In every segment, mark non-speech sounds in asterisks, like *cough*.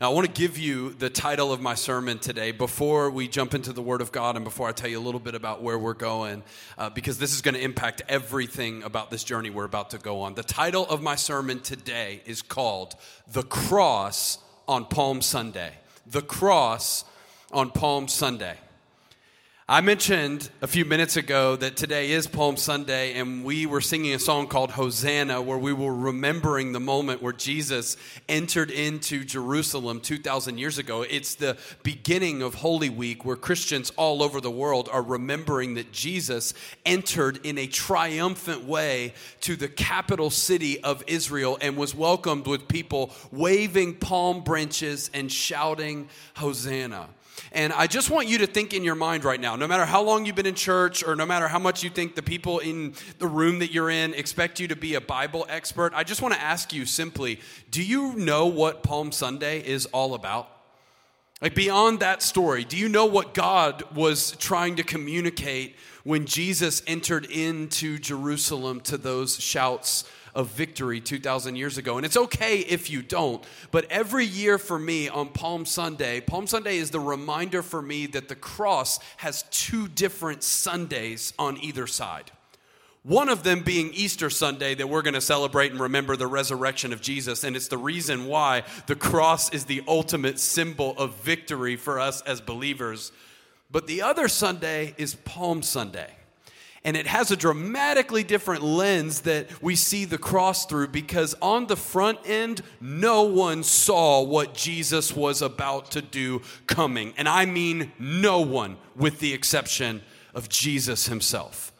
Now, I want to give you the title of my sermon today before we jump into the Word of God and before I tell you a little bit about where we're going, uh, because this is going to impact everything about this journey we're about to go on. The title of my sermon today is called The Cross on Palm Sunday. The Cross on Palm Sunday. I mentioned a few minutes ago that today is Palm Sunday, and we were singing a song called Hosanna, where we were remembering the moment where Jesus entered into Jerusalem 2,000 years ago. It's the beginning of Holy Week, where Christians all over the world are remembering that Jesus entered in a triumphant way to the capital city of Israel and was welcomed with people waving palm branches and shouting, Hosanna. And I just want you to think in your mind right now, no matter how long you've been in church or no matter how much you think the people in the room that you're in expect you to be a Bible expert, I just want to ask you simply do you know what Palm Sunday is all about? Like beyond that story, do you know what God was trying to communicate when Jesus entered into Jerusalem to those shouts of victory 2,000 years ago. And it's okay if you don't, but every year for me on Palm Sunday, Palm Sunday is the reminder for me that the cross has two different Sundays on either side. One of them being Easter Sunday, that we're going to celebrate and remember the resurrection of Jesus. And it's the reason why the cross is the ultimate symbol of victory for us as believers. But the other Sunday is Palm Sunday. And it has a dramatically different lens that we see the cross through because on the front end, no one saw what Jesus was about to do coming. And I mean no one, with the exception of Jesus himself.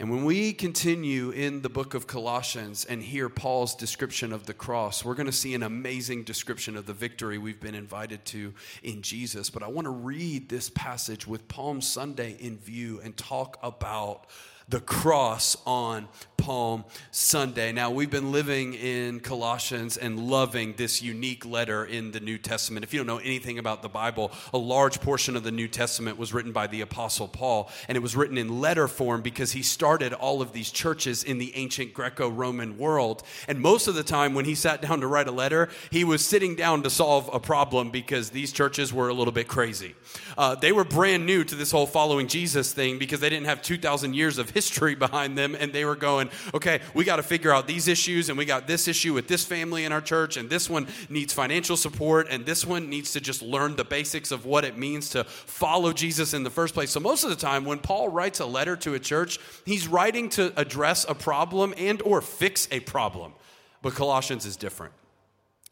And when we continue in the book of Colossians and hear Paul's description of the cross, we're going to see an amazing description of the victory we've been invited to in Jesus. But I want to read this passage with Palm Sunday in view and talk about the cross on Palm Sunday. Now, we've been living in Colossians and loving this unique letter in the New Testament. If you don't know anything about the Bible, a large portion of the New Testament was written by the Apostle Paul, and it was written in letter form because he started all of these churches in the ancient Greco Roman world. And most of the time, when he sat down to write a letter, he was sitting down to solve a problem because these churches were a little bit crazy. Uh, they were brand new to this whole following Jesus thing because they didn't have 2,000 years of history behind them, and they were going, okay, we got to figure out these issues, and we got this issue with this family in our church, and this one needs financial support, and this one needs to just learn the basics of what it means to follow Jesus in the first place. So most of the time, when Paul writes a letter to a church, he's writing to address a problem and or fix a problem. But Colossians is different.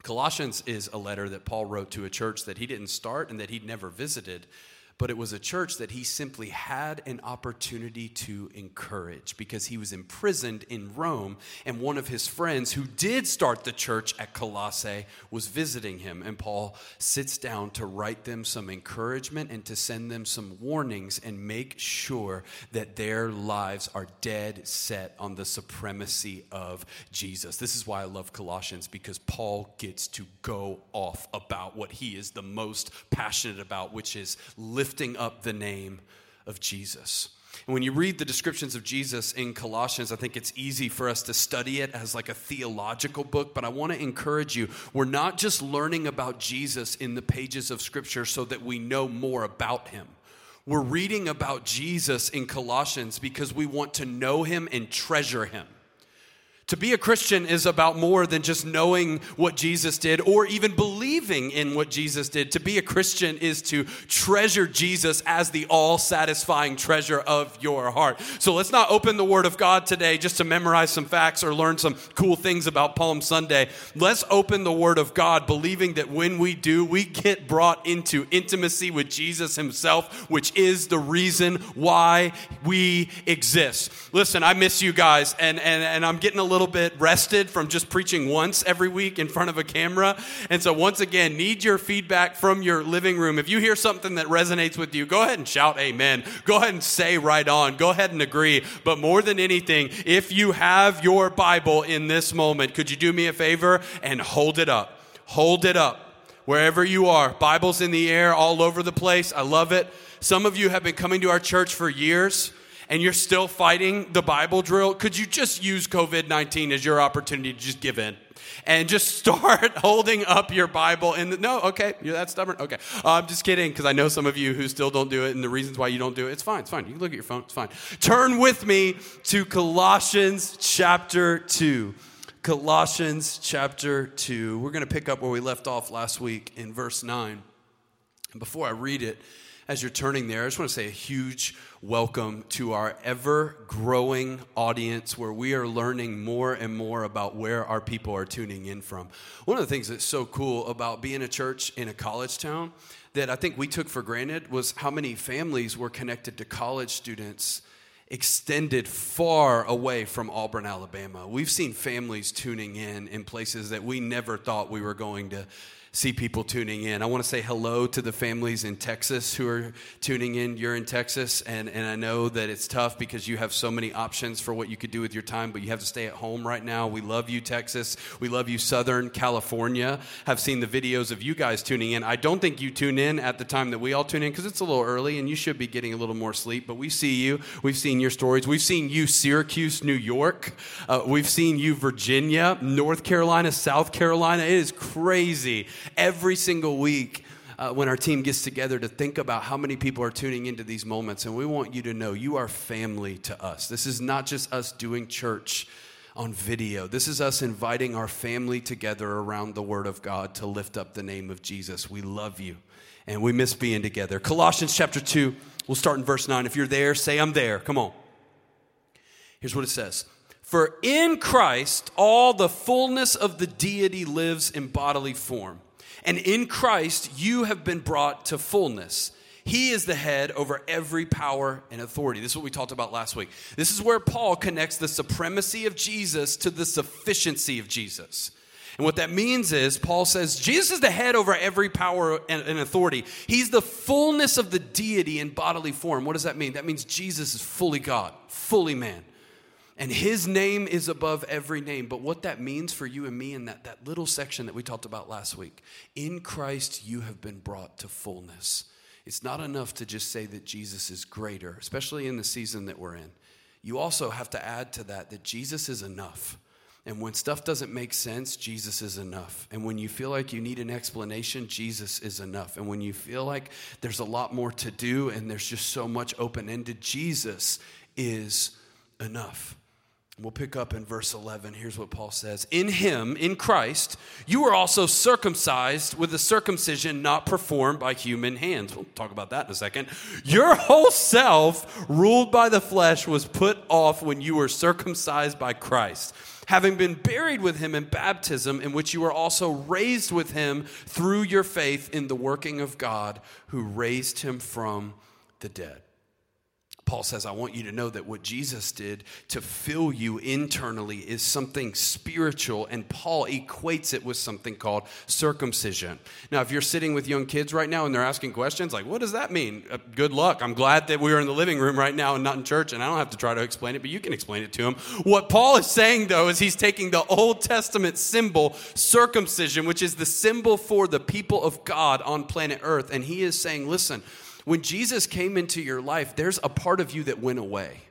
Colossians is a letter that Paul wrote to a church that he didn't start and that he'd never visited, but it was a church that he simply had an opportunity to encourage because he was imprisoned in Rome, and one of his friends who did start the church at Colossae was visiting him. And Paul sits down to write them some encouragement and to send them some warnings and make sure that their lives are dead set on the supremacy of Jesus. This is why I love Colossians because Paul gets to go off about what he is the most passionate about, which is lifting lifting up the name of Jesus. And when you read the descriptions of Jesus in Colossians, I think it's easy for us to study it as like a theological book, but I want to encourage you. We're not just learning about Jesus in the pages of Scripture so that we know more about him. We're reading about Jesus in Colossians because we want to know him and treasure him. To be a Christian is about more than just knowing what Jesus did or even believing in what Jesus did. To be a Christian is to treasure Jesus as the all satisfying treasure of your heart. So let's not open the Word of God today just to memorize some facts or learn some cool things about Palm Sunday. Let's open the Word of God believing that when we do, we get brought into intimacy with Jesus Himself, which is the reason why we exist. Listen, I miss you guys, and, and, and I'm getting a little little bit rested from just preaching once every week in front of a camera. And so, once again, need your feedback from your living room. If you hear something that resonates with you, go ahead and shout amen. Go ahead and say right on. Go ahead and agree. But more than anything, if you have your Bible in this moment, could you do me a favor and hold it up? Hold it up wherever you are. Bibles in the air all over the place. I love it. Some of you have been coming to our church for years and you're still fighting the Bible drill, could you just use COVID 19 as your opportunity to just give in? And just *laughs* start holding up your Bible. And no, okay, you're that stubborn. Okay, uh, I'm just kidding because I know some of you who still don't do it, and the reasons why you don't do it. It's fine. It's fine. You can look at your phone. It's fine. Turn with me to Colossians chapter two. Colossians chapter 2. We're going to pick up where we left off last week in verse 9. And before I read it, as you're turning there, I just want to say a huge welcome to our ever growing audience where we are learning more and more about where our people are tuning in from. One of the things that's so cool about being a church in a college town that I think we took for granted was how many families were connected to college students extended far away from Auburn, Alabama. We've seen families tuning in in places that we never thought we were going to see people tuning in. I want to say hello to the families in Texas who are tuning in. You're in Texas, and, and I know that it's tough because you have so many options for what you could do with your time, but you have to stay at home right now. We love you, Texas. We love you, Southern California. Have seen the videos of you guys tuning in. I don't think you tune in at the time that we all tune in because it's a little early and you should be getting a little more sleep, but we see you. We've seen your stories. We've seen you, Syracuse, New York. Uh, we've seen you, Virginia, North Carolina, South Carolina. It is crazy every single week uh, when our team gets together to think about how many people are tuning into these moments. And we want you to know you are family to us. This is not just us doing church on video. This is us inviting our family together around the Word of God to lift up the name of Jesus. We love you and we miss being together. Colossians chapter 2, we'll start in verse 9. If you're there, say, I'm there. Come on. Here's what it says. For in Christ, all the fullness of the deity lives in bodily form. And in Christ, you have been brought to fullness. He is the head over every power and authority. This is what we talked about last week. This is where Paul connects the supremacy of Jesus to the sufficiency of Jesus. And what that means is, Paul says, Jesus is the head over every power and, authority. He's the fullness of the deity in bodily form. What does that mean? That means Jesus is fully God, fully man and his name is above every name. But what that means for you and me in that, that little section that we talked about last week in Christ, you have been brought to fullness. It's not enough to just say that Jesus is greater, especially in the season that we're in. You also have to add to that that Jesus is enough. And when stuff doesn't make sense, Jesus is enough. And when you feel like you need an explanation, Jesus is enough. And when you feel like there's a lot more to do and there's just so much open ended, Jesus is enough. We'll pick up in verse 11. Here's what Paul says In him, in Christ, you were also circumcised with a circumcision not performed by human hands. We'll talk about that in a second. Your whole self, ruled by the flesh, was put off when you were circumcised by Christ, having been buried with him in baptism, in which you were also raised with him through your faith in the working of God who raised him from the dead. Paul says, I want you to know that what Jesus did to fill you internally is something spiritual, and Paul equates it with something called circumcision. Now, if you're sitting with young kids right now and they're asking questions like, what does that mean? Uh, good luck. I'm glad that we're in the living room right now and not in church, and I don't have to try to explain it, but you can explain it to them. What Paul is saying, though, is he's taking the Old Testament symbol, circumcision, which is the symbol for the people of God on planet Earth, and he is saying, listen, when Jesus came into your life, there's a part of you that went away.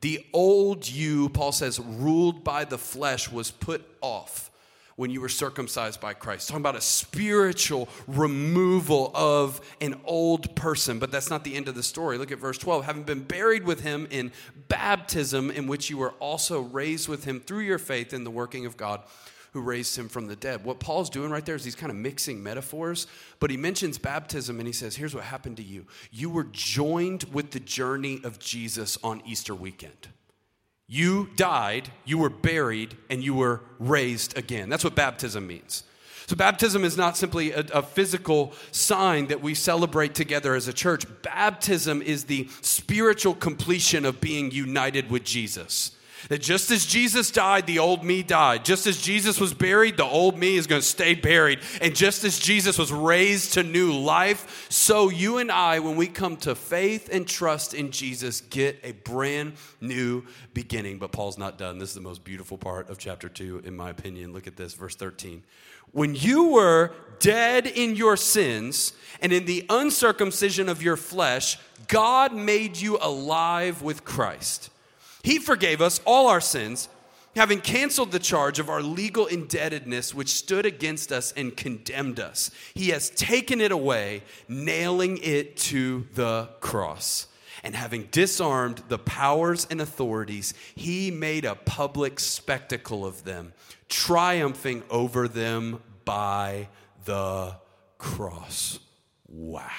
The old you, Paul says, ruled by the flesh, was put off when you were circumcised by Christ. Talking about a spiritual removal of an old person, but that's not the end of the story. Look at verse 12. Having been buried with him in baptism, in which you were also raised with him through your faith in the working of God who raised him from the dead. What Paul's doing right there is he's kind of mixing metaphors, but he mentions baptism and he says, Here's what happened to you. You were joined with the journey of Jesus on Easter weekend. You died, you were buried, and you were raised again. That's what baptism means. So, baptism is not simply a, a, physical sign that we celebrate together as a church. Baptism is the spiritual completion of being united with Jesus. That just as Jesus died, the old me died. Just as Jesus was buried, the old me is going to stay buried. And just as Jesus was raised to new life, so you and I, when we come to faith and trust in Jesus, get a brand new beginning. But Paul's not done. This is the most beautiful part of chapter 2, in my opinion. Look at this, verse 13. When you were dead in your sins And in the uncircumcision of your flesh, God made you alive with Christ. He forgave us all our sins, having canceled the charge of our legal indebtedness which stood against us and condemned us. He has taken it away, nailing it to the cross. And having disarmed the powers and authorities, he made a public spectacle of them, triumphing over them by the cross. Wow.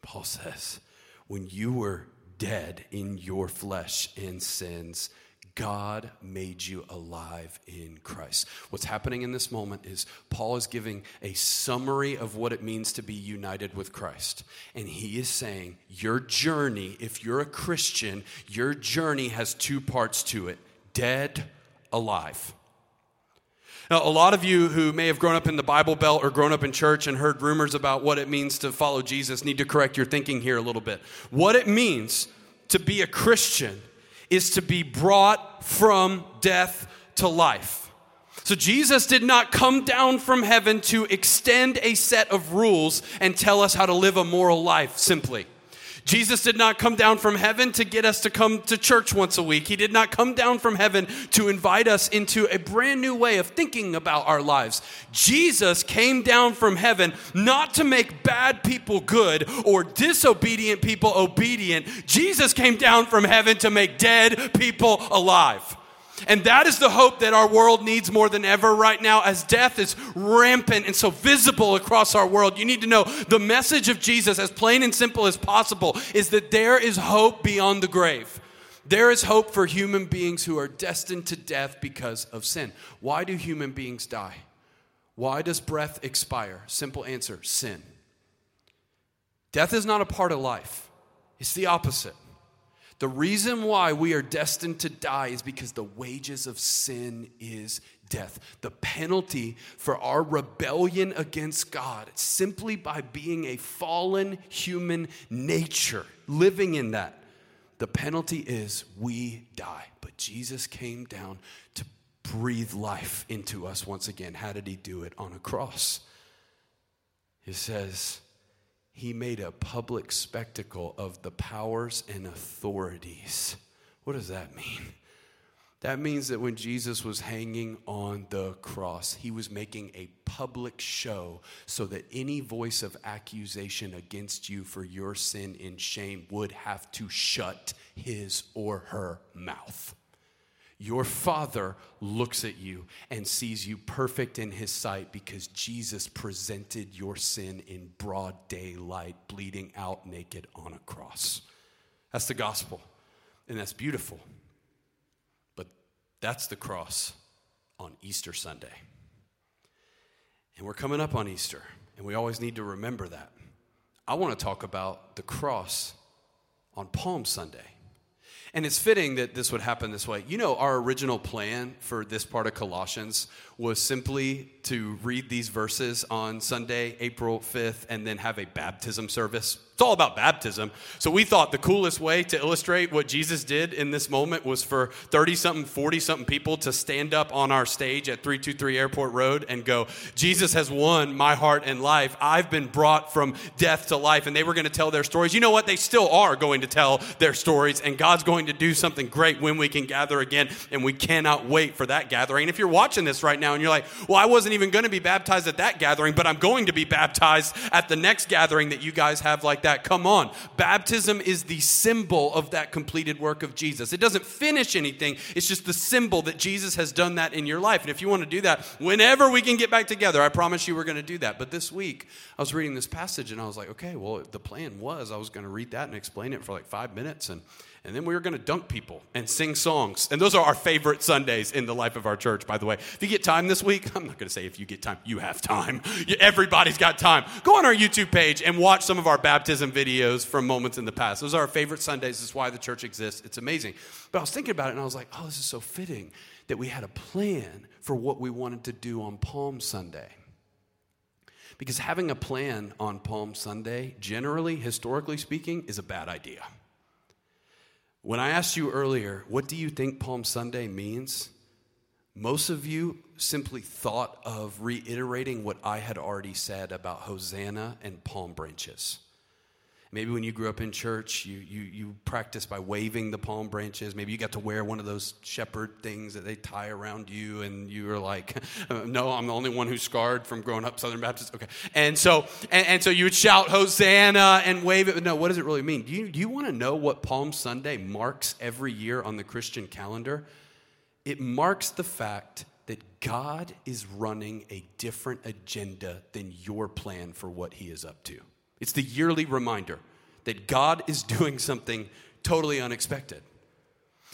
Paul says, when you were dead in your flesh and sins, God made you alive in Christ. What's happening in this moment is Paul is giving a summary of what it means to be united with Christ. And he is saying, Your journey, if you're a Christian, your journey has two parts to it dead, alive. Now, a lot of you who may have grown up in the Bible Belt or grown up in church and heard rumors about what it means to follow Jesus need to correct your thinking here a little bit. What it means to be a Christian is to be brought from death to life. So Jesus did not come down from heaven to extend a set of rules and tell us how to live a moral life simply. Jesus did not come down from heaven to get us to come to church once a week. He did not come down from heaven to invite us into a brand new way of thinking about our lives. Jesus came down from heaven not to make bad people good or disobedient people obedient. Jesus came down from heaven to make dead people alive. And that is the hope that our world needs more than ever right now as death is rampant and so visible across our world. You need to know the message of Jesus, as plain and simple as possible, is that there is hope beyond the grave. There is hope for human beings who are destined to death because of sin. Why do human beings die? Why does breath expire? Simple answer sin. Death is not a part of life, it's the opposite. The reason why we are destined to die is because the wages of sin is death. The penalty for our rebellion against God, simply by being a fallen human nature, living in that, the penalty is we die. But Jesus came down to breathe life into us once again. How did he do it? On a cross. He says, he made a public spectacle of the powers and authorities. What does that mean? That means that when Jesus was hanging on the cross, he was making a public show so that any voice of accusation against you for your sin and shame would have to shut his or her mouth. Your Father looks at you and sees you perfect in His sight because Jesus presented your sin in broad daylight, bleeding out naked on a cross. That's the gospel, and that's beautiful. But that's the cross on Easter Sunday. And we're coming up on Easter, and we always need to remember that. I want to talk about the cross on Palm Sunday. And it's fitting that this would happen this way. You know, our original plan for this part of Colossians was simply to read these verses on Sunday, April 5th, and then have a baptism service it's all about baptism. So we thought the coolest way to illustrate what Jesus did in this moment was for 30 something, 40 something people to stand up on our stage at 323 Airport Road and go, Jesus has won my heart and life. I've been brought from death to life. And they were going to tell their stories. You know what? They still are going to tell their stories. And God's going to do something great when we can gather again. And we cannot wait for that gathering. If you're watching this right now and you're like, well, I wasn't even going to be baptized at that gathering, but I'm going to be baptized at the next gathering that you guys have like that that. Come on. Baptism is the symbol of that completed work of Jesus. It doesn't finish anything, it's just the symbol that Jesus has done that in your life. And if you want to do that, whenever we can get back together, I promise you we're going to do that. But this week, I was reading this passage and I was like, okay, well, the plan was I was going to read that and explain it for like five minutes. And and then we were going to dunk people and sing songs. And those are our favorite Sundays in the life of our church, by the way. If you get time this week, I'm not going to say if you get time, you have time. Everybody's got time. Go on our YouTube page and watch some of our baptism videos from moments in the past. Those are our favorite Sundays. Is why the church exists. It's amazing. But I was thinking about it and I was like, oh, this is so fitting that we had a plan for what we wanted to do on Palm Sunday. Because having a plan on Palm Sunday, generally, historically speaking, is a bad idea. When I asked you earlier, what do you think Palm Sunday means? most of you simply thought of reiterating what I had already said about Hosanna and palm branches. Maybe when you grew up in church, you, you, you practiced by waving the palm branches. Maybe you got to wear one of those shepherd things that they tie around you, and you were like, *laughs* No, I'm the only one who's scarred from growing up Southern Baptist. Okay. And so, and, and so you would shout Hosanna and wave it. But No, what does it really mean? Do you, do you want to know what Palm Sunday marks every year on the Christian calendar? It marks the fact that God is running a different agenda than your plan for what he is up to. It's the yearly reminder that God is doing something totally unexpected.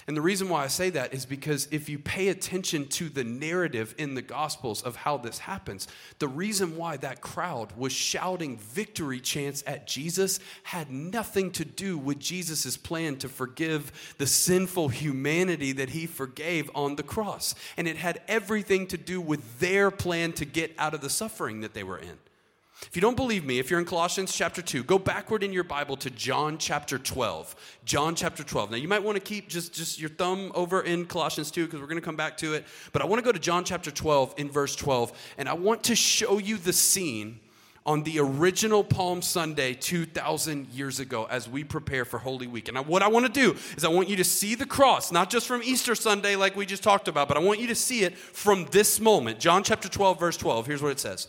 And the reason why I say that is because if you pay attention to the narrative in the Gospels of how this happens, the reason why that crowd was shouting victory chants at Jesus had nothing to do with Jesus' plan to forgive the sinful humanity that he forgave on the cross. And it had everything to do with their plan to get out of the suffering that they were in. If you don't believe me, if you're in Colossians chapter 2, go backward in your Bible to John chapter 12. John chapter 12. Now, you might want to keep just, just your thumb over in Colossians 2 because we're going to come back to it. But I want to go to John chapter 12 in verse 12, and I want to show you the scene on the original Palm Sunday 2,000 years ago as we prepare for Holy Week. And I, what I want to do is I want you to see the cross, not just from Easter Sunday like we just talked about, but I want you to see it from this moment. John chapter 12, verse 12. Here's what it says.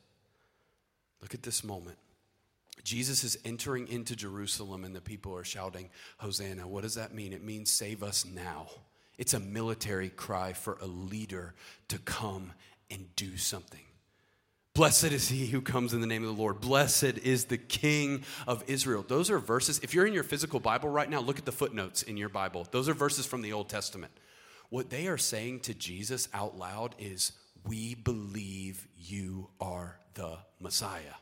Look at this moment. Jesus is entering into Jerusalem and the people are shouting, Hosanna. What does that mean? It means save us now. It's a military cry for a leader to come and do something. Blessed is he who comes in the name of the Lord. Blessed is the King of Israel. Those are verses. If you're in your physical Bible right now, look at the footnotes in your Bible. Those are verses from the Old Testament. What they are saying to Jesus out loud is, We believe you are the Messiah.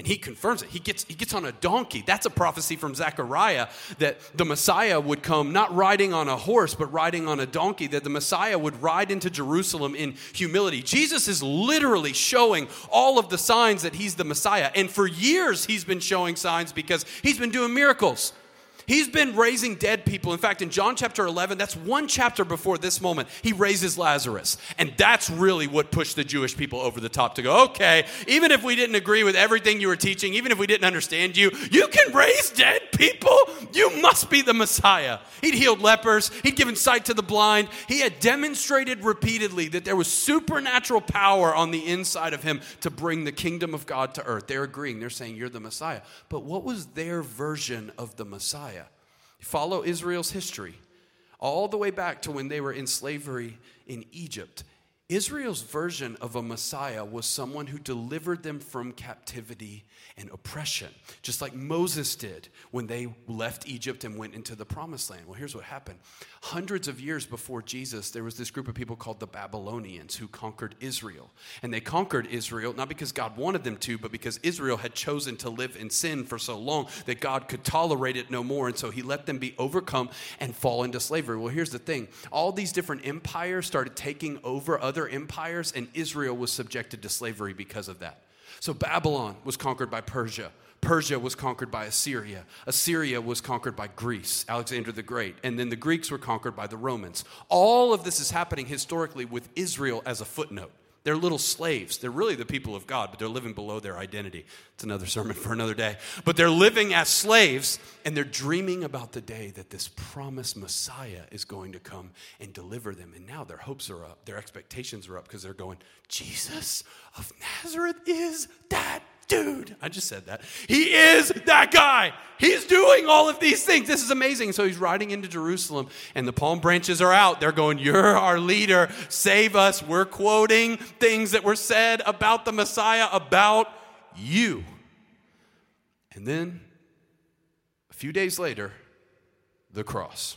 And he confirms it. He gets, he gets on a donkey. That's a prophecy from Zechariah that the Messiah would come not riding on a horse, but riding on a donkey, that the Messiah would ride into Jerusalem in humility. Jesus is literally showing all of the signs that he's the Messiah. And for years, he's been showing signs because he's been doing miracles. He's been raising dead people. In fact, in John chapter 11, that's one chapter before this moment, he raises Lazarus. And that's really what pushed the Jewish people over the top to go, okay, even if we didn't agree with everything you were teaching, even if we didn't understand you, you can raise dead people? You must be the Messiah. He'd healed lepers, he'd given sight to the blind. He had demonstrated repeatedly that there was supernatural power on the inside of him to bring the kingdom of God to earth. They're agreeing, they're saying, You're the Messiah. But what was their version of the Messiah? Follow Israel's history all the way back to when they were in slavery in Egypt. Israel's version of a Messiah was someone who delivered them from captivity and oppression, just like Moses did when they left Egypt and went into the promised land. Well, here's what happened. Hundreds of years before Jesus, there was this group of people called the Babylonians who conquered Israel. And they conquered Israel not because God wanted them to, but because Israel had chosen to live in sin for so long that God could tolerate it no more. And so he let them be overcome and fall into slavery. Well, here's the thing all these different empires started taking over other empires, and Israel was subjected to slavery because of that. So Babylon was conquered by Persia. Persia was conquered by Assyria. Assyria was conquered by Greece, Alexander the Great. And then the Greeks were conquered by the Romans. All of this is happening historically with Israel as a footnote. They're little slaves. They're really the people of God, but they're living below their identity. It's another sermon for another day. But they're living as slaves, and they're dreaming about the day that this promised Messiah is going to come and deliver them. And now their hopes are up, their expectations are up because they're going, Jesus of Nazareth is that dude. I just said that. He is that guy. He's doing all of these things. This is amazing. So he's riding into Jerusalem, and the palm branches are out. They're going, You're our leader. Save us. We're quoting things that were said about the Messiah, about you. And then a few days later, the cross.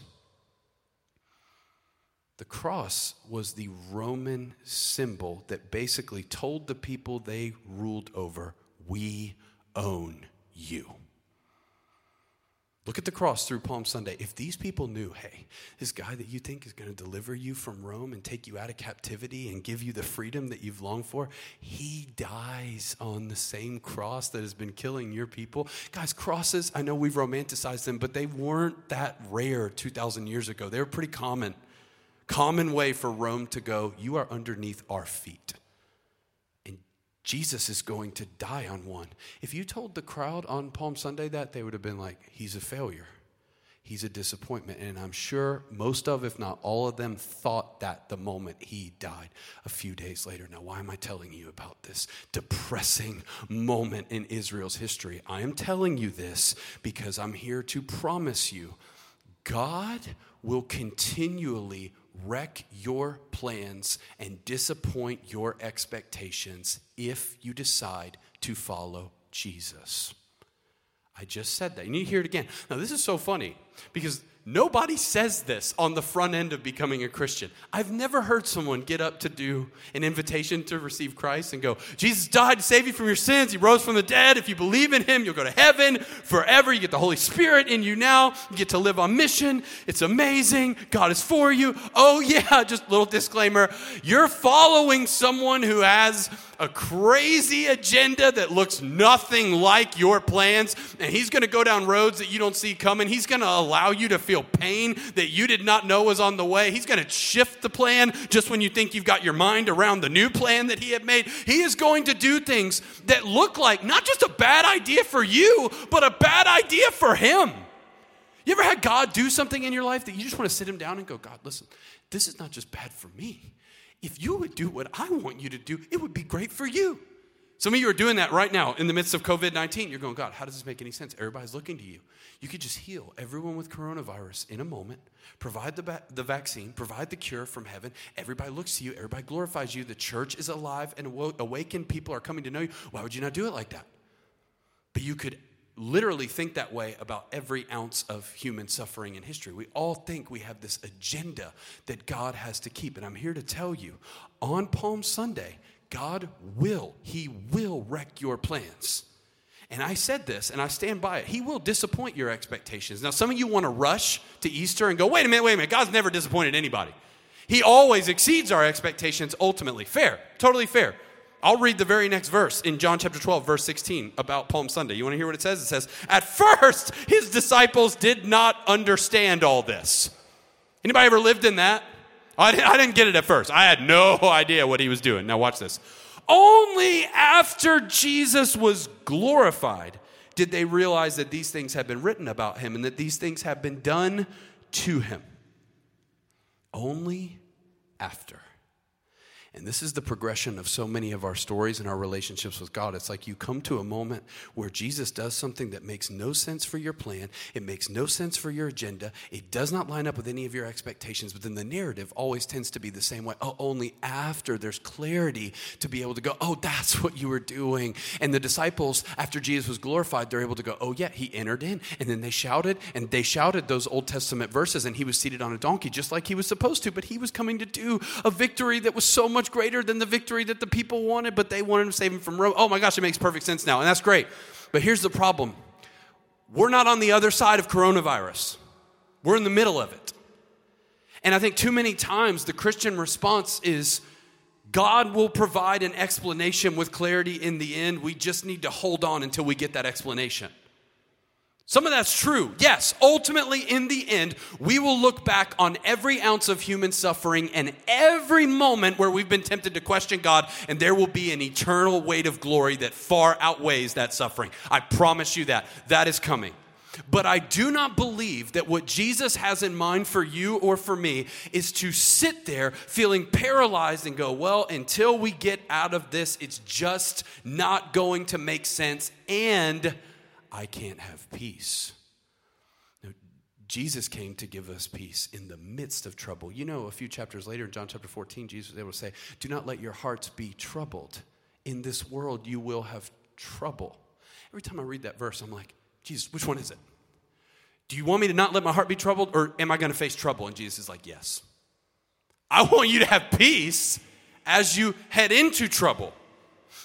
The cross was the Roman symbol that basically told the people they ruled over, We own you. Look at the cross through Palm Sunday. If these people knew, hey, this guy that you think is going to deliver you from Rome and take you out of captivity and give you the freedom that you've longed for, he dies on the same cross that has been killing your people. Guys, crosses, I know we've romanticized them, but they weren't that rare 2,000 years ago. They were pretty common. Common way for Rome to go, you are underneath our feet. Jesus is going to die on one. If you told the crowd on Palm Sunday that, they would have been like, he's a failure. He's a disappointment. And I'm sure most of, if not all of them, thought that the moment he died a few days later. Now, why am I telling you about this depressing moment in Israel's history? I am telling you this because I'm here to promise you God will continually wreck your plans and disappoint your expectations if you decide to follow Jesus. I just said that. You need to hear it again. Now, this is so funny because Nobody says this on the front end of becoming a Christian. I've never heard someone get up to do an invitation to receive Christ and go, Jesus died to save you from your sins. He rose from the dead. If you believe in him, you'll go to heaven forever. You get the Holy Spirit in you now. You get to live on mission. It's amazing. God is for you. Oh, yeah, *laughs* just a little disclaimer. You're following someone who has a crazy agenda that looks nothing like your plans, and he's going to go down roads that you don't see coming. He's going to allow you to feel pain that you did not know was on the way. He's going to shift the plan just when you think you've got your mind around the new plan that he had made. He is going to do things that look like not just a bad idea for you, but a bad idea for him. You ever had God do something in your life that you just want to sit him down and go, God, listen, this is not just bad for me if you would do what I want you to do, it would be great for you. Some of you are doing that right now in the midst of COVID 19. You're going, God, how does this make any sense? Everybody's looking to you. You could just heal everyone with coronavirus in a moment, provide the, ba- the vaccine, provide the cure from heaven. Everybody looks to you, everybody glorifies you. The church is alive and awakened. People are coming to know you. Why would you not do it like that? But you could literally think that way about every ounce of human suffering in history. We all think we have this agenda that God has to keep. And I'm here to tell you on Palm Sunday, God will, He will wreck your plans. And I said this, and I stand by it. He will disappoint your expectations. Now, some of you want to rush to Easter and go, wait a minute, wait a minute. God's never disappointed anybody. He always exceeds our expectations ultimately. Fair, totally fair. I'll read the very next verse in John chapter 12, verse 16 about Palm Sunday. You want to hear what it says? It says, At first, his disciples did not understand all this. Anybody ever lived in that? I didn't, get it at first. I had no *laughs* idea what he was doing. Now, watch this. Only after Jesus was glorified did they realize that these things had been written about him and that these things have been done to him. Only after. And this is the progression of so many of our stories and our relationships with God. It's like you come to a moment where Jesus does something that makes no sense for your plan, it makes no sense for your agenda, it does not line up with any of your expectations, but then the narrative always tends to be the same way. Oh, only after there's clarity to be able to go, oh, that's what you were doing. And the disciples, after Jesus was glorified, they're able to go, oh, yeah, he entered in. And then they shouted, and they shouted those Old Testament verses, and he was seated on a donkey just like he was supposed to, but he was coming to do a victory that was so much much greater than the victory that the people wanted, but they wanted to save him from Rome. Oh my gosh, it makes perfect sense now, and that's great. But here's the problem we're not on the other side of coronavirus, we're in the middle of it. And I think too many times the Christian response is, God will provide an explanation with clarity in the end. We just need to hold on until we get that explanation. Some of that's true. Yes, ultimately, in the end, we will look back on every ounce of human suffering and every moment where we've been tempted to question God, and there will be an eternal weight of glory that far outweighs that suffering. I promise you that. That is coming. But I do not believe that what Jesus has in mind for you or for me is to sit there feeling paralyzed and go, well, until we get out of this, it's just not going to make sense. And I can't have peace. No, Jesus came to give us peace in the midst of trouble. You know, a few chapters later in John chapter 14, Jesus was able to say, Do not let your hearts be troubled. In this world, you will have trouble. Every time I read that verse, I'm like, Jesus, which one is it? Do you want me to not let my heart be troubled, or am I going to face trouble? And Jesus is like, Yes. I want you to have peace as you head into trouble.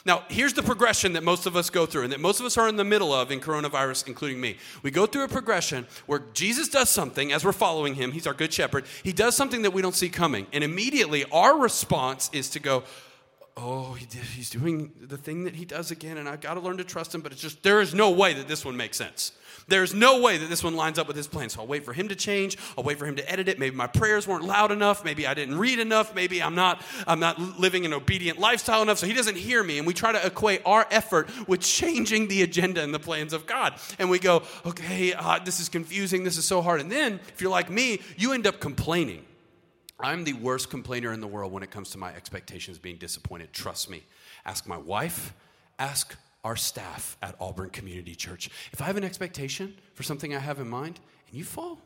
Now, here's the progression that most of us go through and that most of us are in the middle of in coronavirus, including me. We go through a progression where Jesus does something as we're following him. He's our good shepherd. He does something that we don't see coming. And immediately our response is to go, Oh, he did, he's doing the thing that he does again, and I've got to learn to trust him, but it's just, there is no way that this one makes sense. There's no way that this one lines up with his plan. So I'll wait for him to change. I'll wait for him to edit it. Maybe my prayers weren't loud enough. Maybe I didn't read enough. Maybe I'm not, I'm not living an obedient lifestyle enough. So he doesn't hear me. And we try to equate our effort with changing the agenda and the plans of God. And we go, okay, uh, this is confusing. This is so hard. And then if you're like me, you end up complaining. I'm the worst complainer in the world when it comes to my expectations being disappointed. Trust me. Ask my wife, ask our staff at Auburn Community Church. If I have an expectation for something I have in mind and you fall,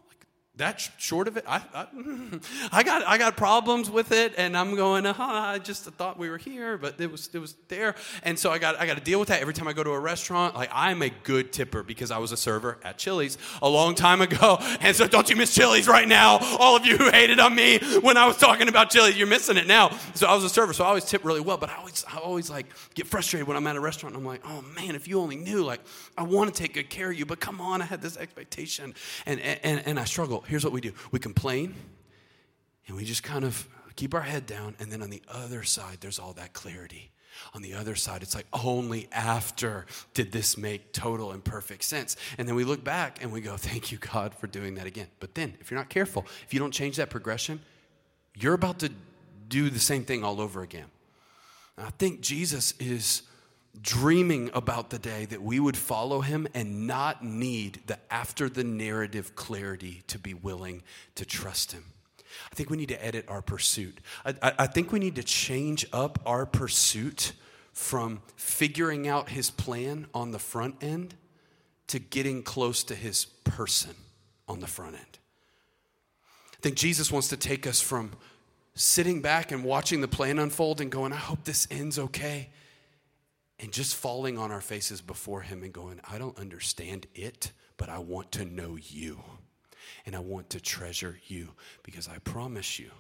that's short of it. I, I, *laughs* I, got, I got problems with it, and I'm going, uh, I just thought we were here, but it was, it was there. And so I got, I got to deal with that every time I go to a restaurant. Like, I'm a good tipper because I was a server at Chili's a long time *laughs* ago. And so don't you miss Chili's right now. All of you who hated on me when I was talking about Chili's, you're missing it now. So I was a server, so I always tip really well, but I always, I always like get frustrated when I'm at a restaurant. I'm like, oh man, if you only knew, like, I want to take good care of you, but come on, I had this expectation. And, and, and I struggle here's what we do we complain and we just kind of keep our head down. And then on the other side, there's all that clarity. On the other side, it's like only after did this make total and perfect sense. And then we look back and we go, Thank you, God, for doing that again. But then, if you're not careful, if you don't change that progression, you're about to do the same thing all over again. And I think Jesus is dreaming about the day that we would follow him and not need the after the narrative clarity to be willing to trust him. I think we need to edit our pursuit. I, I, I, think we need to change up our pursuit from figuring out his plan on the front end to getting close to his person on the front end. I think Jesus wants to take us from sitting back and watching the plan unfold and going, I hope this ends okay and just falling on our faces before Him and going, I don't understand it, but I want to know you. And I want to treasure you because I promise you,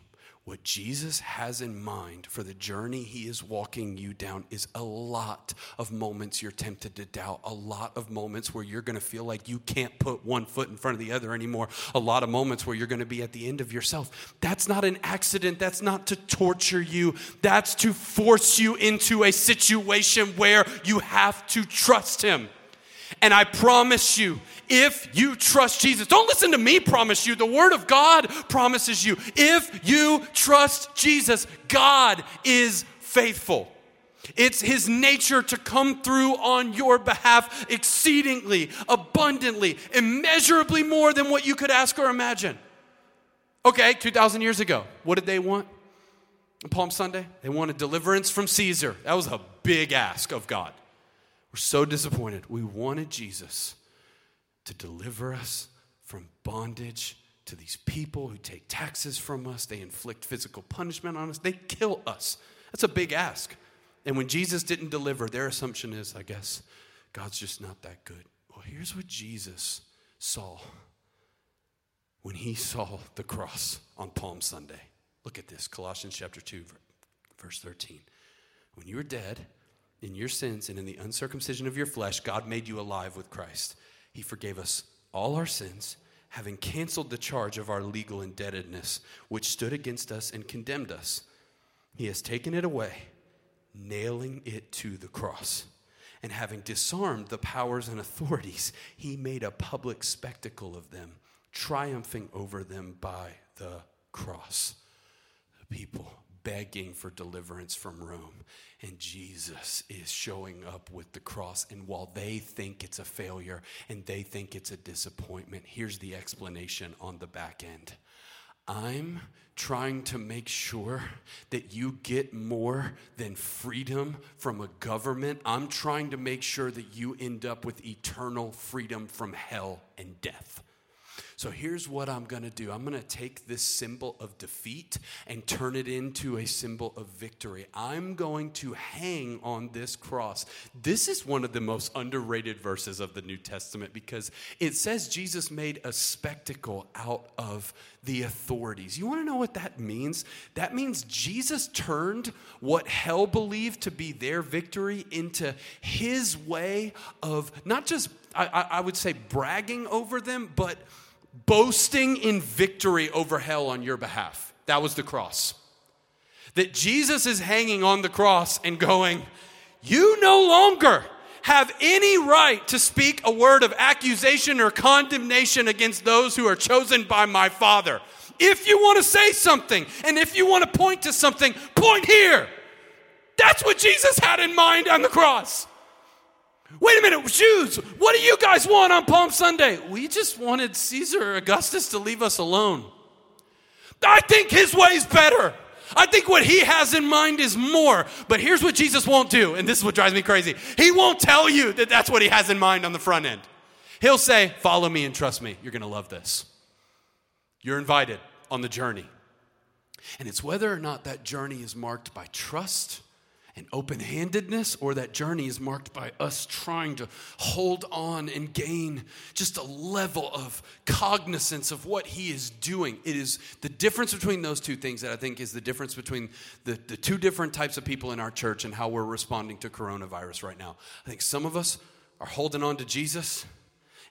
what Jesus has in mind for the journey he is walking you down is a lot of moments you're tempted to doubt, a lot of moments where you're going to feel like you can't put one foot in front of the other anymore, a lot of moments where you're going to be at the end of yourself. That's not an accident. That's not to torture you. That's to force you into a situation where you have to trust him. And I promise you, if you trust Jesus, don't listen to me promise you. The Word of God promises you. If you trust Jesus, God is faithful. It's His nature to come through on your behalf exceedingly, abundantly, immeasurably more than what you could ask or imagine. Okay, 2,000 years ago, what did they want? Palm Sunday, they wanted deliverance from Caesar. That was a big ask of God. We're so disappointed. We wanted Jesus to deliver us from bondage to these people who take taxes from us. They inflict physical punishment on us. They kill us. That's a big ask. And when Jesus didn't deliver, their assumption is, I guess, God's just not that good. Well, here's what Jesus saw when he saw the cross on Palm Sunday. Look at this Colossians chapter 2, verse 13. When you were dead, in your sins and in the uncircumcision of your flesh, God made you alive with Christ. He forgave us all our sins, having canceled the charge of our legal indebtedness, which stood against us and condemned us. He has taken it away, nailing it to the cross. And having disarmed the powers and authorities, he made a public spectacle of them, triumphing over them by the cross. The people begging for deliverance from Rome. And Jesus is showing up with the cross. And while they think it's a failure and they think it's a disappointment, here's the explanation on the back end I'm trying to make sure that you get more than freedom from a government. I'm trying to make sure that you end up with eternal freedom from hell and death. So here's what I'm going to do I'm going to take this symbol of defeat and turn it into a symbol of victory. I'm going to hang on this cross. This is one of the most underrated verses of the New Testament because it says Jesus made a spectacle out of the authorities. You want to know what that means? That means Jesus turned what hell believed to be their victory into his way of not just, I, I would say, bragging over them, but boasting in victory over hell on your behalf. That was the cross. That Jesus is hanging on the cross and going, You no longer have any right to speak a word of accusation or condemnation against those who are chosen by my Father. If you want to say something and if you want to point to something, point here. That's what Jesus had in mind on the cross. Wait a minute, Jews, what do you guys want on Palm Sunday? We just wanted Caesar Augustus to leave us alone. I think his way's better. I think what he has in mind is more. But here's what Jesus won't do, and this is what drives me crazy. He won't tell you that that's what he has in mind on the front end. He'll say, Follow me and trust me. You're going to love this. You're invited on the journey. And it's whether or not that journey is marked by trust and open handedness, or that journey is marked by us trying to hold on and gain just a level of cognizance of what He is doing. It is the difference between those two things that I think is the difference between the, the two different types of people in our church and how we're responding to coronavirus right now. I think some of us are holding on to Jesus.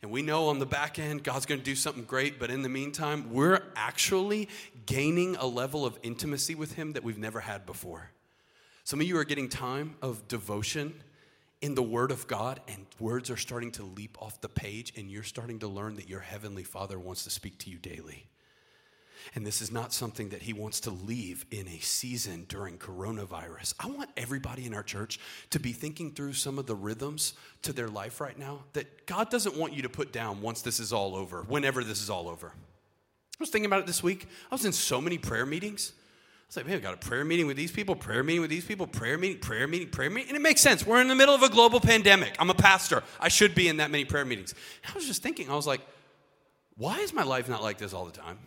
And we know on the back end, God's going to do something great, but in the meantime, we're actually gaining a level of intimacy with Him that we've never had before. Some of you are getting time of devotion in the Word of God, and words are starting to leap off the page, and you're starting to learn that your Heavenly Father wants to speak to you daily. And this is not something that He wants to leave in a season during coronavirus. I want everybody in our church to be thinking through some of the rhythms to their life right now that God doesn't want you to put down once this is all over, whenever this is all over. I was thinking about it this week. I was in so many prayer meetings it's like, man, we got a prayer meeting with these people, prayer meeting with these people, prayer meeting, prayer meeting, prayer meeting. And it makes sense. We're in the middle of a global pandemic. I'm a pastor. I should be in that many prayer meetings. And I was just thinking, I was like, why is my life not like this all the time?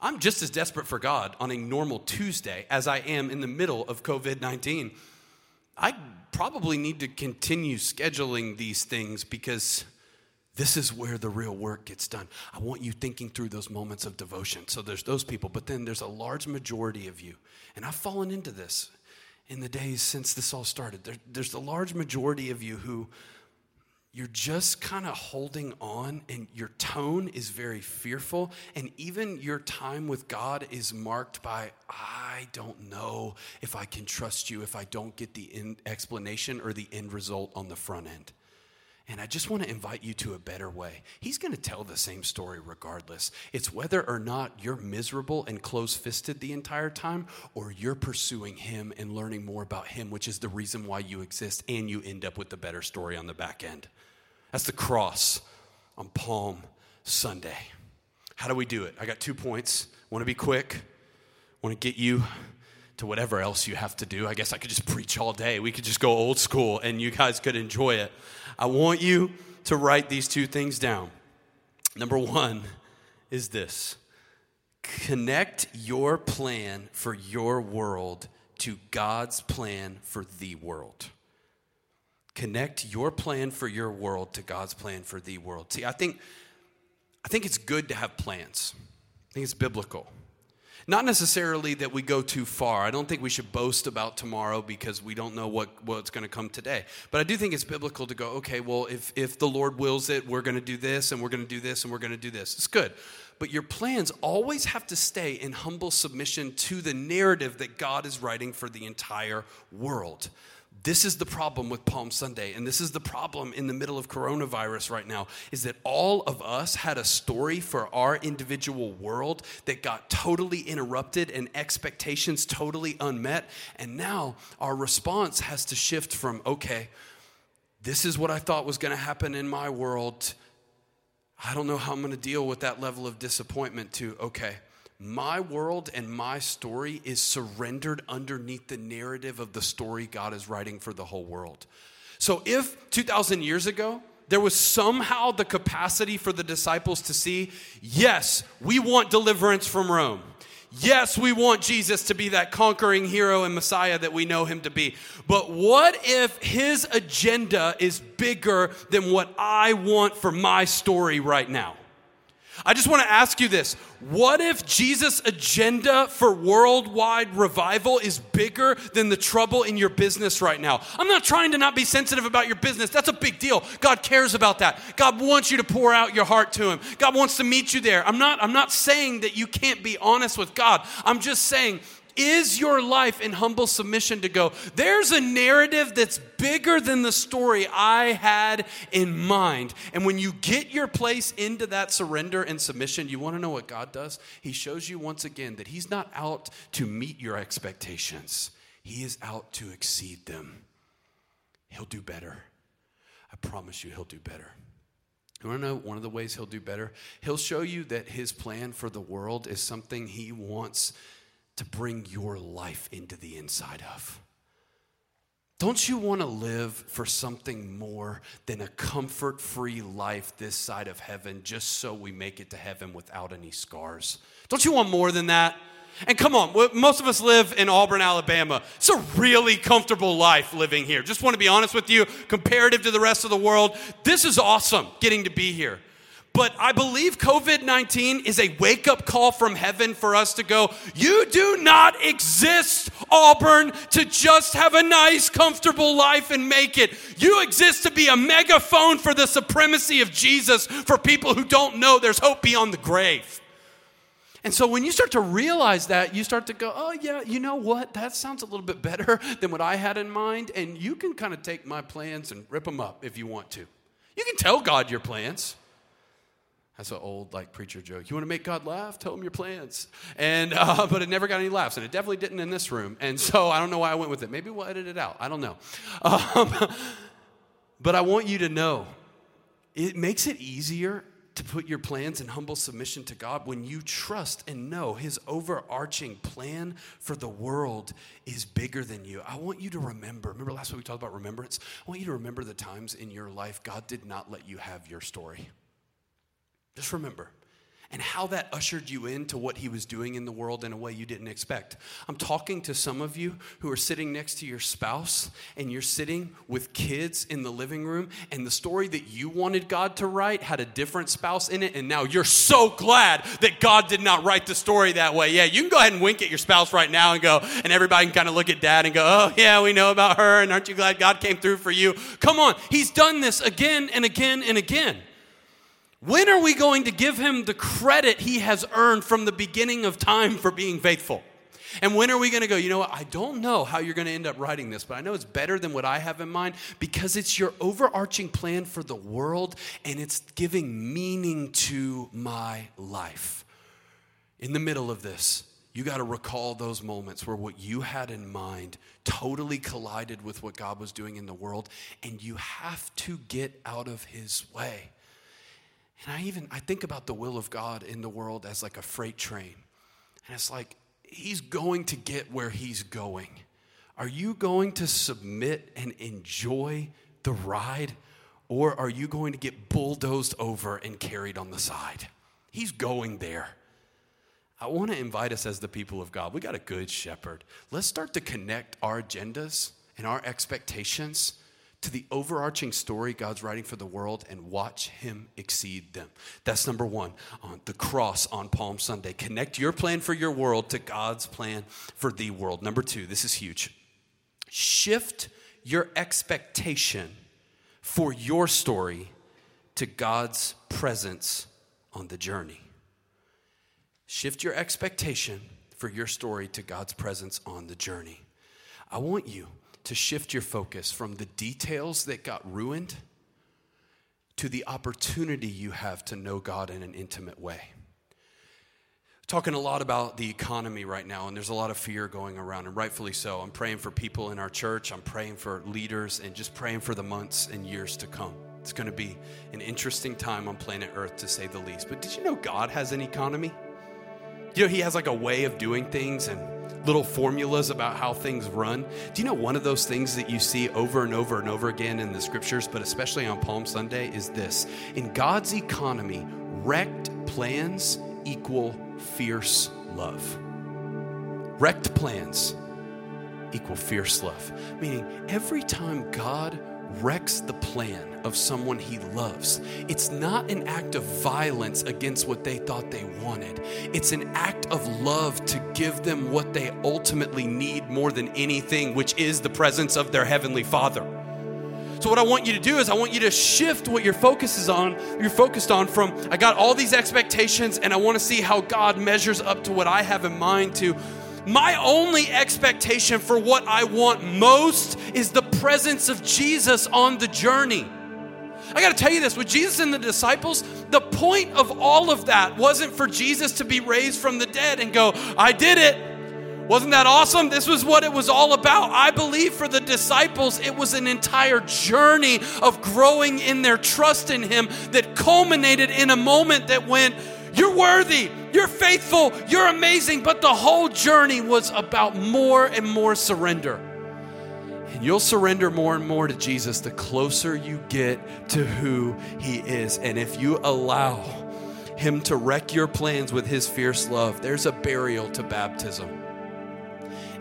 I'm just as desperate for God on a normal Tuesday as I am in the middle of COVID 19. I probably need to continue scheduling these things because this is where the real work gets done. I want you thinking through those moments of devotion. So there's those people, but then there's a large majority of you, and I've fallen into this in the days since this all started. There, there's a large majority of you who you're just kind of holding on, and your tone is very fearful, and even your time with God is marked by, I don't know if I can trust you if I don't get the explanation or the end result on the front end. And I just want to invite you to a better way. He's going to tell the same story regardless. It's whether or not you're miserable and close fisted the entire time, or you're pursuing Him and learning more about Him, which is the reason why you exist, and you end up with the better story on the back end. That's the cross on Palm Sunday. How do we do it? I got two points. Want to be quick, want to get you to whatever else you have to do. I guess I could just preach all day. We could just go old school and you guys could enjoy it. I want you to write these two things down. Number one is this connect your plan for your world to God's plan for the world. Connect your plan for your world to God's plan for the world. See, I think, I think it's good to have plans. I think it's biblical. Not necessarily that we go too far. I don't think we should boast about tomorrow because we don't know what, what's going to come today. But I do think it's biblical to go, okay, well, if, if the Lord wills it, we're going to do this and we're going to do this and we're going to do this. It's good. But your plans always have to stay in humble submission to the narrative that God is writing for the entire world. This is the problem with Palm Sunday, and this is the problem in the middle of coronavirus right now is that all of us had a story for our individual world that got totally interrupted and expectations totally unmet. And now our response has to shift from, okay, this is what I thought was going to happen in my world. I don't know how I'm going to deal with that level of disappointment, to, okay, my world and my story is surrendered underneath the narrative of the story God is writing for the whole world. So if 2,000 years ago, there was somehow the capacity for the disciples to see yes, we want deliverance from Rome. Yes, we want Jesus to be that conquering hero and Messiah that we know him to be. But what if his agenda is bigger than what I want for my story right now? I just want to ask you this. What if Jesus' agenda for worldwide revival is bigger than the trouble in your business right now? I'm not trying to not be sensitive about your business. That's a big deal. God cares about that. God wants you to pour out your heart to him. God wants to meet you there. I'm not I'm not saying that you can't be honest with God. I'm just saying is your life in humble submission to go, there's a narrative that's bigger than the story I had in mind? And when you get your place into that surrender and submission, you want to know what God does? He shows you once again that He's not out to meet your expectations, He is out to exceed them. He'll do better. I promise you, He'll do better. You want to know one of the ways He'll do better? He'll show you that His plan for the world is something He wants to bring your life into the inside of. Don't you want to live for something more than a comfort free life this side of heaven just so we make it to heaven without any scars? Don't you want more than that? And come on, most of us live in Auburn, Alabama. It's a really comfortable life living here. Just want to be honest with you, comparative to the rest of the world, this is awesome getting to be here. But I believe COVID 19 is a wake up call from heaven for us to go, you do not exist, Auburn, to just have a nice, comfortable life and make it. You exist to be a megaphone for the supremacy of Jesus for people who don't know there's hope beyond the grave. And so when you start to realize that, you start to go, oh, yeah, you know what? That sounds a little bit better than what I had in mind. And you can kind of take my plans and rip them up if you want to. You can tell God your plans. That's an old like preacher joke. You want to make God laugh? Tell him your plans. And uh, *laughs* but it never got any laughs, and it definitely didn't in this room. And so I don't know why I went with it. Maybe we'll edit it out. I don't know. *laughs* Um, but I want you to know, it makes it easier to put your plans in humble submission to God when you trust and know His overarching plan for the world is bigger than you. I want you to remember. Remember last week we talked about remembrance. I want you to remember the times in your life God did not let you have your story. Just remember. And how that ushered you into what he was doing in the world in a way you didn't expect. I'm talking to some of you who are sitting next to your spouse and you're sitting with kids in the living room, and the story that you wanted God to write had a different spouse in it, and now you're so glad that God did not write the story that way. Yeah, you can go ahead and wink at your spouse right now and go, and everybody can kind of look at dad and go, oh, yeah, we know about her, and aren't you glad God came through for you? Come on, he's done this again and again and again. When are we going to give him the credit he has earned from the beginning of time for being faithful? And when are we going to go, you know what? I don't know how you're going to end up writing this, but I know it's better than what I have in mind because it's your overarching plan for the world and it's giving meaning to my life. In the middle of this, you got to recall those moments where what you had in mind totally collided with what God was doing in the world, and you have to get out of His way. And I even I think about the will of God in the world as like a freight train. And it's like he's going to get where he's going. Are you going to submit and enjoy the ride or are you going to get bulldozed over and carried on the side? He's going there. I want to invite us as the people of God. We got a good shepherd. Let's start to connect our agendas and our expectations to the overarching story God's writing for the world and watch Him exceed them. That's number one on the cross on Palm Sunday. Connect your plan for your world to God's plan for the world. Number two, this is huge. Shift your expectation for your story to God's presence on the journey. Shift your expectation for your story to God's presence on the journey. I want you to shift your focus from the details that got ruined to the opportunity you have to know God in an intimate way. Talking a lot about the economy right now, and there's a lot of fear going around, and rightfully so. I'm praying for people in our church, I'm praying for leaders, and just praying for the months and years to come. It's going to be an interesting time on planet Earth, to say the least. But did you know God has an economy? You know, He has like a way of doing things, and little formulas about how things run. Do you know one of those things that you see over and over and over again in the scriptures, but especially on Palm Sunday, is this In God's economy, wrecked plans equal fierce love. Wrecked plans equal fierce love. Meaning, every time God wrecks the plan of someone he loves. It's not an act of violence against what they thought they wanted. It's an act of love to give them what they ultimately need more than anything, which is the presence of their heavenly Father. So what I want you to do is I want you to shift what your focus is on, you're focused on from I got all these expectations and I want to see how God measures up to what I have in mind to my only expectation for what I want most is the presence of Jesus on the journey. I got to tell you this with Jesus and the disciples, the point of all of that wasn't for Jesus to be raised from the dead and go, I did it. Wasn't that awesome? This was what it was all about. I believe for the disciples, it was an entire journey of growing in their trust in Him that culminated in a moment that went, You're worthy, you're faithful, you're amazing. But the whole journey was about more and more surrender. And you'll surrender more and more to Jesus the closer you get to who He is. And if you allow Him to wreck your plans with His fierce love, there's a burial to baptism.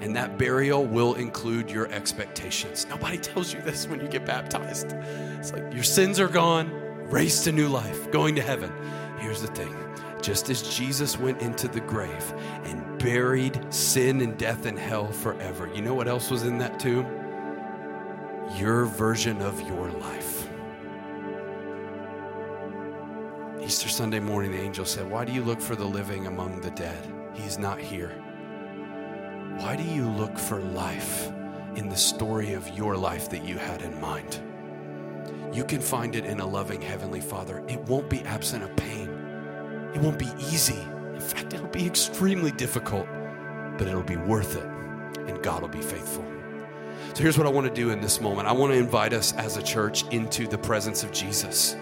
And that burial will include your expectations. Nobody tells you this when you get baptized. It's like your sins are gone, raised to new life, going to heaven. Here's the thing just as Jesus went into the grave and buried sin and death and hell forever, you know what else was in that tomb? Your version of your life. Easter Sunday morning, the angel said, Why do you look for the living among the dead? He's not here. Why do you look for life in the story of your life that you had in mind? You can find it in a loving Heavenly Father. It won't be absent of pain. It won't be easy. In fact, it'll be extremely difficult, but it'll be worth it, and God will be faithful. So here's what I want to do in this moment I want to invite us as a church into the presence of Jesus.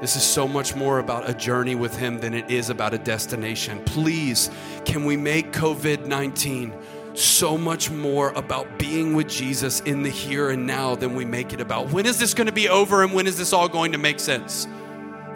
This is so much more about a journey with Him than it is about a destination. Please, can we make COVID 19 so much more about being with Jesus in the here and now than we make it about when is this going to be over and when is this all going to make sense?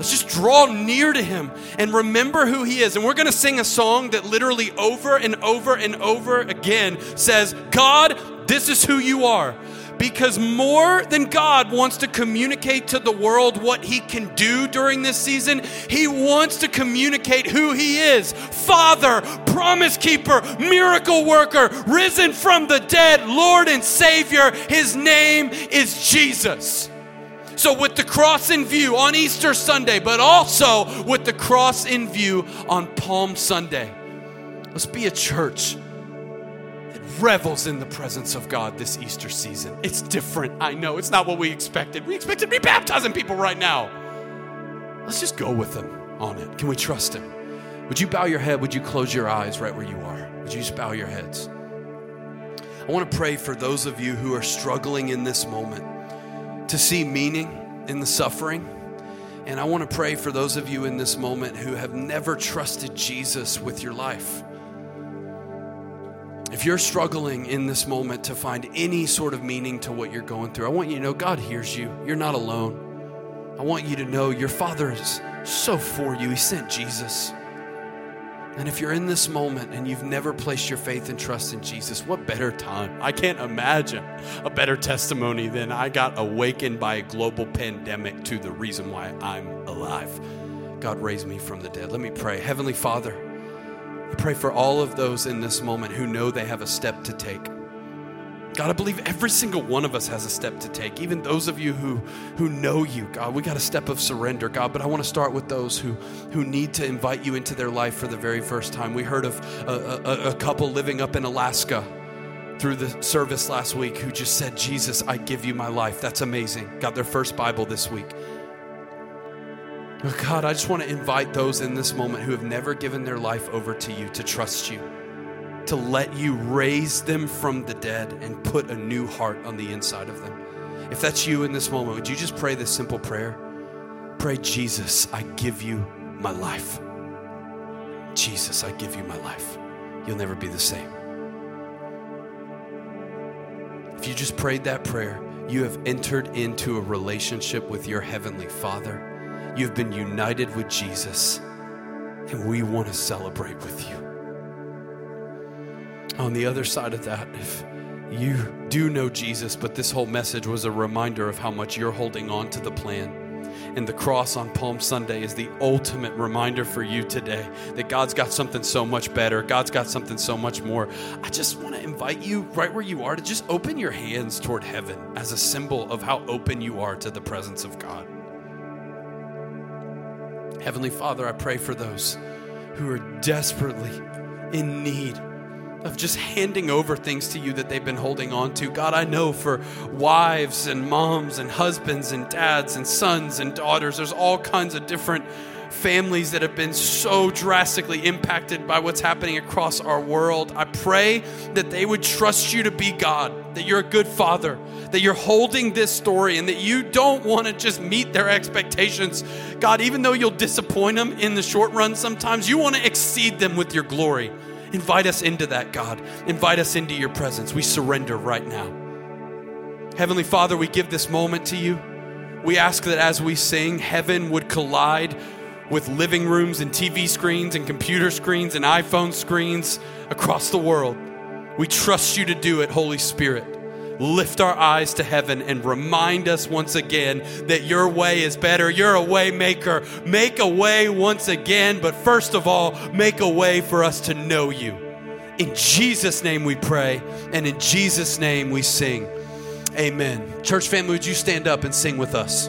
Let's just draw near to him and remember who he is. And we're going to sing a song that literally over and over and over again says, God, this is who you are. Because more than God wants to communicate to the world what he can do during this season, he wants to communicate who he is Father, promise keeper, miracle worker, risen from the dead, Lord and Savior. His name is Jesus. So, with the cross in view on Easter Sunday, but also with the cross in view on Palm Sunday, let's be a church that revels in the presence of God this Easter season. It's different, I know. It's not what we expected. We expected to be baptizing people right now. Let's just go with Him on it. Can we trust Him? Would you bow your head? Would you close your eyes right where you are? Would you just bow your heads? I want to pray for those of you who are struggling in this moment to see meaning in the suffering. And I want to pray for those of you in this moment who have never trusted Jesus with your life. If you're struggling in this moment to find any sort of meaning to what you're going through, I want you to know God hears you. You're not alone. I want you to know your Father is so for you. He sent Jesus. And if you're in this moment and you've never placed your faith and trust in Jesus, what better time? I can't imagine a better testimony than I got awakened by a global pandemic to the reason why I'm alive. God raised me from the dead. Let me pray. Heavenly Father, I pray for all of those in this moment who know they have a step to take. God, I believe every single one of us has a step to take. Even those of you who, who know you, God, we got a step of surrender, God. But I want to start with those who, who need to invite you into their life for the very first time. We heard of a, a, a couple living up in Alaska through the service last week who just said, Jesus, I give you my life. That's amazing. Got their first Bible this week. God, I just want to invite those in this moment who have never given their life over to you to trust you to let you raise them from the dead and put a new heart on the inside of them. If that's you in this moment, would you just pray this simple prayer? Pray, Jesus, I give you my life. Jesus, I give you my life. You'll never be the same. If you just prayed that prayer, you have entered into a relationship with your Heavenly Father. You've been united with Jesus, and we want to celebrate with you. On the other side of that, if you do know Jesus, but this whole message was a reminder of how much you're holding on to the plan. And the cross on Palm Sunday is the ultimate reminder for you today that God's got something so much better. God's got something so much more. I just want to invite you, right where you are, to just open your hands toward heaven as a symbol of how open you are to the presence of God. Heavenly Father, I pray for those who are desperately in need of just handing over things to you that they've been holding on to. God, I know for wives and moms and husbands and dads and sons and daughters, there's all kinds of different families that have been so drastically impacted by what's happening across our world. I pray that they would trust you to be God, that you're a good father, that you're holding this story, and that you don't want to just meet their expectations. God, even though you'll disappoint them in the short run sometimes, you want to exceed them with your glory. Invite us into that, God. Invite us into your presence. We surrender right now. Heavenly Father, we give this moment to you. We ask that as we sing, heaven would collide with living rooms and TV screens and computer screens and iPhone screens across the world. We trust you to do it, Holy Spirit lift our eyes to heaven and remind us once again that your way is better. You're a way maker. Make a way once again, but first of all, make a way for us to know you. In Jesus' name we pray, and in Jesus' name we sing. Amen. Church family, would you stand up and sing with us?